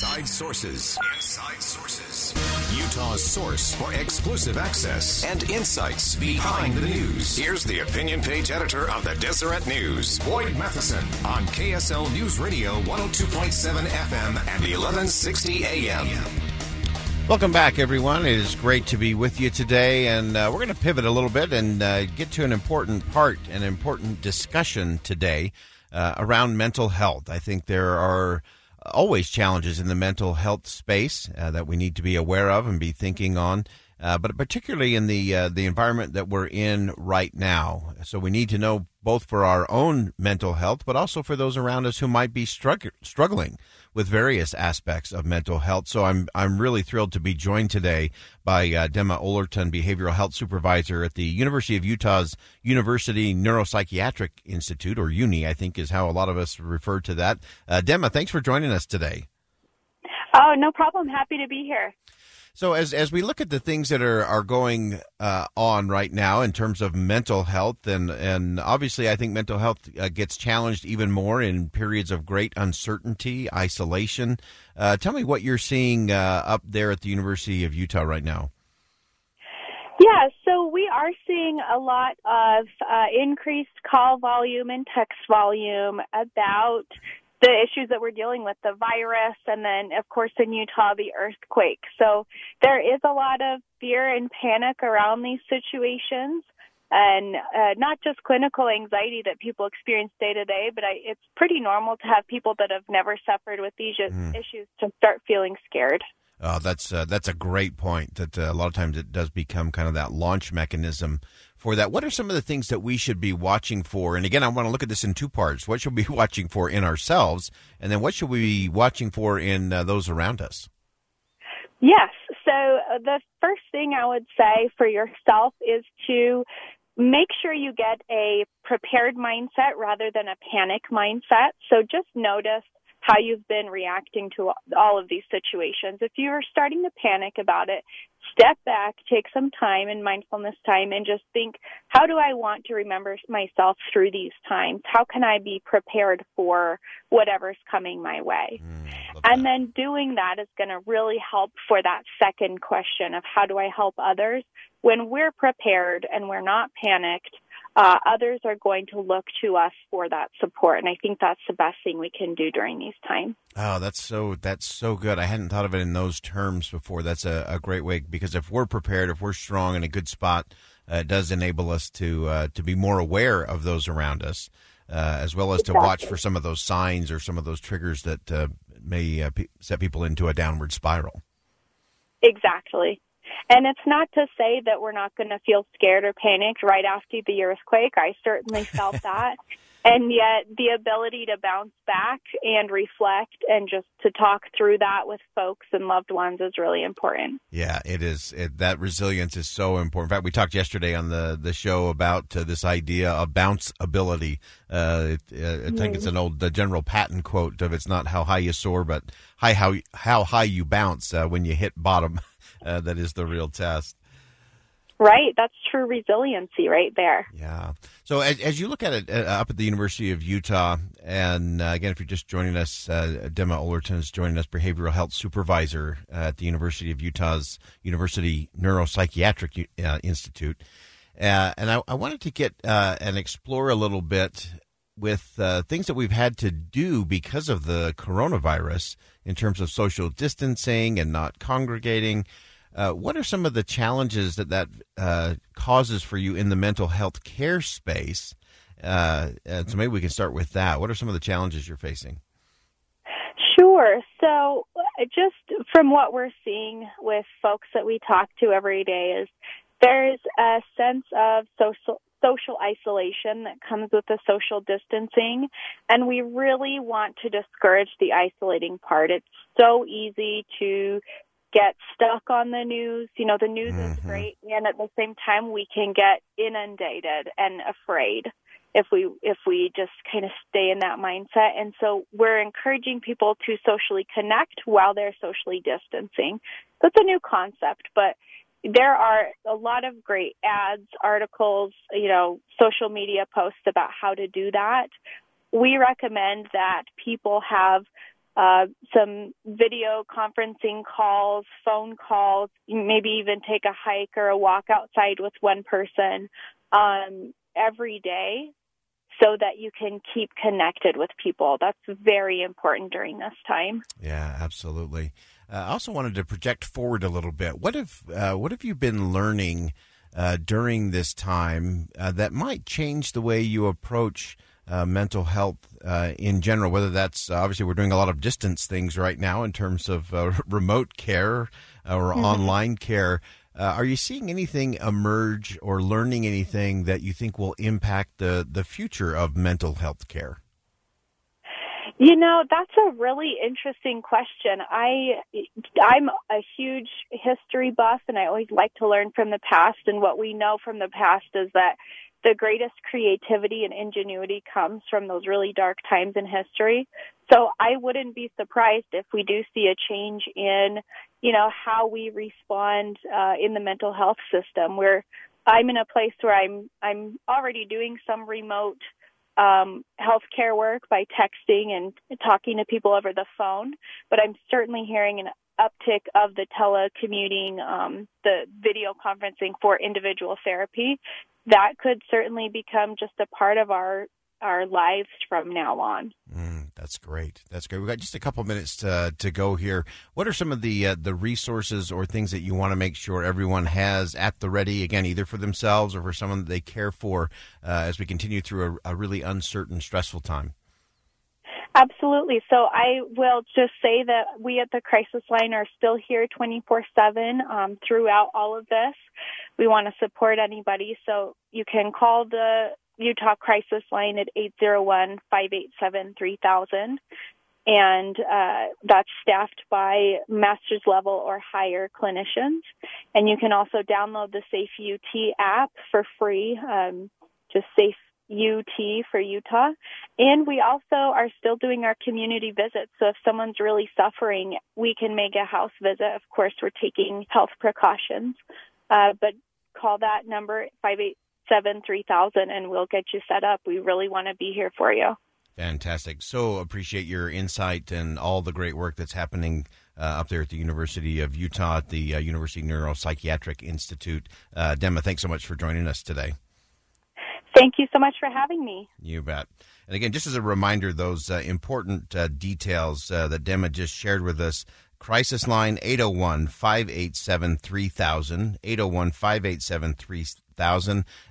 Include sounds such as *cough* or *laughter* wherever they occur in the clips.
Inside Sources. Inside Sources. Utah's source for exclusive access and insights behind the news. Here's the opinion page editor of the Deseret News, Boyd Matheson, on KSL News Radio 102.7 FM and 1160 AM. Welcome back, everyone. It is great to be with you today, and uh, we're going to pivot a little bit and uh, get to an important part, an important discussion today uh, around mental health. I think there are always challenges in the mental health space uh, that we need to be aware of and be thinking on. Uh, but particularly in the uh, the environment that we're in right now, so we need to know both for our own mental health, but also for those around us who might be strugg- struggling with various aspects of mental health. So I'm I'm really thrilled to be joined today by uh, Dema Ollerton, behavioral health supervisor at the University of Utah's University Neuropsychiatric Institute, or UNI, I think is how a lot of us refer to that. Uh, Dema, thanks for joining us today. Oh, no problem. Happy to be here. So as as we look at the things that are are going uh, on right now in terms of mental health, and and obviously I think mental health uh, gets challenged even more in periods of great uncertainty, isolation. Uh, tell me what you're seeing uh, up there at the University of Utah right now. Yeah, so we are seeing a lot of uh, increased call volume and text volume about the issues that we're dealing with, the virus, and then, of course, in Utah, the earthquake. So there is a lot of fear and panic around these situations. And uh, not just clinical anxiety that people experience day to day, but I, it's pretty normal to have people that have never suffered with these mm. issues to start feeling scared. Oh, that's uh, that's a great point. That uh, a lot of times it does become kind of that launch mechanism for that. What are some of the things that we should be watching for? And again, I want to look at this in two parts. What should we be *laughs* watching for in ourselves, and then what should we be watching for in uh, those around us? Yes. So uh, the first thing I would say for yourself is to make sure you get a prepared mindset rather than a panic mindset. So just notice how you've been reacting to all of these situations. If you're starting to panic about it, step back, take some time and mindfulness time and just think, how do I want to remember myself through these times? How can I be prepared for whatever's coming my way? Mm, and then doing that is going to really help for that second question of how do I help others? When we're prepared and we're not panicked, uh, others are going to look to us for that support. And I think that's the best thing we can do during these times. Oh, that's so that's so good. I hadn't thought of it in those terms before. That's a, a great way because if we're prepared, if we're strong in a good spot, uh, it does enable us to uh, to be more aware of those around us, uh, as well as exactly. to watch for some of those signs or some of those triggers that uh, may uh, p- set people into a downward spiral. Exactly. And it's not to say that we're not going to feel scared or panicked right after the earthquake. I certainly felt *laughs* that. and yet the ability to bounce back and reflect and just to talk through that with folks and loved ones is really important. Yeah, it is. It, that resilience is so important. In fact, we talked yesterday on the the show about uh, this idea of bounce ability. Uh, it, uh, I think mm it's an old General Patton quote of "It's not how high you soar, but high how how high you bounce uh, when you hit bottom." *laughs* uh, that is the real test. Right, that's true resiliency right there. Yeah. So as, as you look at it uh, up at the University of Utah, and uh, again, if you're just joining us, uh, Dema Ollerton is joining us, behavioral health supervisor at the University of Utah's University Neuropsychiatric uh, Institute. Uh, and I, I, wanted to get uh, and explore a little bit with things that we've had to do because of the coronavirus in terms of social distancing and not congregating. Uh, what are some of the challenges that that uh, causes for you in the mental health care space? Uh, so maybe we can start with that. What are some of the challenges you're facing? Sure. So, uh, just from what we're seeing with folks that we talk to every day, is there's a sense of social social isolation that comes with the social distancing. And we really want to discourage the isolating part. It's so easy to get stuck on the news. You know, the news mm-hmm. is great, and at the same time, we can get inundated and afraid if we if we just kind of stay in that mindset. And so we're encouraging people to socially connect while they're socially distancing. That's a new concept, but there are a lot of great ads, articles, you know, social media posts about how to do that. We recommend that people have uh, some video conferencing calls, phone calls, maybe even take a hike or a walk outside with one person um, every day so that you can keep connected with people. That's very important during this time. Yeah, absolutely. Uh, I also wanted to project forward a little bit. What have uh, what have you been learning uh, during this time uh, that might change the way you approach uh, mental health uh, in general? Whether that's obviously we're doing a lot of distance things right now in terms of *laughs* remote care or mm-hmm. online care. are you seeing anything emerge or learning anything that you think will impact the the future of mental health care? You know, that's a really interesting question. I I'm a huge history buff and I always like to learn from the past and what we know from the past is that the greatest creativity and ingenuity comes from those really dark times in history. So I wouldn't be surprised if we do see a change in, you know, how we respond uh, in the mental health system. Where I'm in a place where I'm I'm already doing some remote um, healthcare work by texting and talking to people over the phone, but I'm certainly hearing an uptick of the telecommuting, um, the video conferencing for individual therapy. That could certainly become just a part of our our lives from now on. Mm, that's great. That's great. We've got just a couple minutes to, to go here. What are some of the uh, the resources or things that you want to make sure everyone has at the ready, again, either for themselves or for someone that they care for uh, as we continue through a, a really uncertain, stressful time? Absolutely. So I will just say that we at the crisis line are still here 24 7 um, throughout all of this. We want to support anybody. So you can call the Utah Crisis Line at 801-587-3000 and uh, that's staffed by master's level or higher clinicians. And you can also download the Safe UT app for free, um, just Safe UT for Utah. And we also are still doing our community visits. So if someone's really suffering, we can make a house visit. Of course, we're taking health precautions, uh, but call that number five eight seven three thousand, and we'll get you set up. We really want to be here for you. Fantastic. So appreciate your insight and all the great work that's happening uh, up there at the University of Utah at the uh, University Neuropsychiatric Institute. Uh, Dema, thanks so much for joining us today. Thank you so much for having me. You bet. And again, just as a reminder, those uh, important uh, details uh, that Dema just shared with us Crisis line 801 587 3000. 801 587 3000.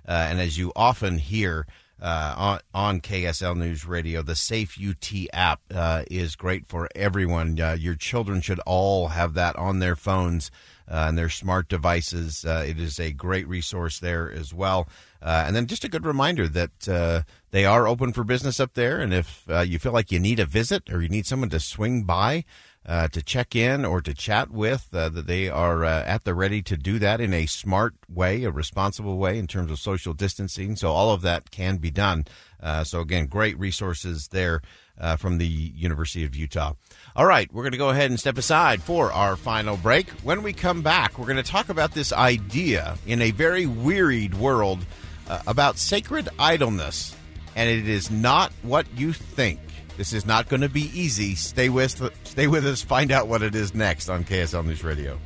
Uh, and as you often hear uh, on, on KSL News Radio, the Safe UT app uh, is great for everyone. Uh, your children should all have that on their phones uh, and their smart devices. Uh, it is a great resource there as well. and then just a good reminder that they are open for business up there. And if you feel like you need a visit or you need someone to swing by, uh, to check in or to chat with, uh, that they are uh, at the ready to do that in a smart way, a responsible way in terms of social distancing. So all of that can be done. Uh, so again, great resources there uh, from the University of Utah. All right, we're going to go ahead and step aside for our final break. When we come back, we're going to talk about this idea in a very wearied world uh, about sacred idleness, and it is not what you think. This is not going to be easy. Stay with stay with us. Find out what it is next on KSL News Radio.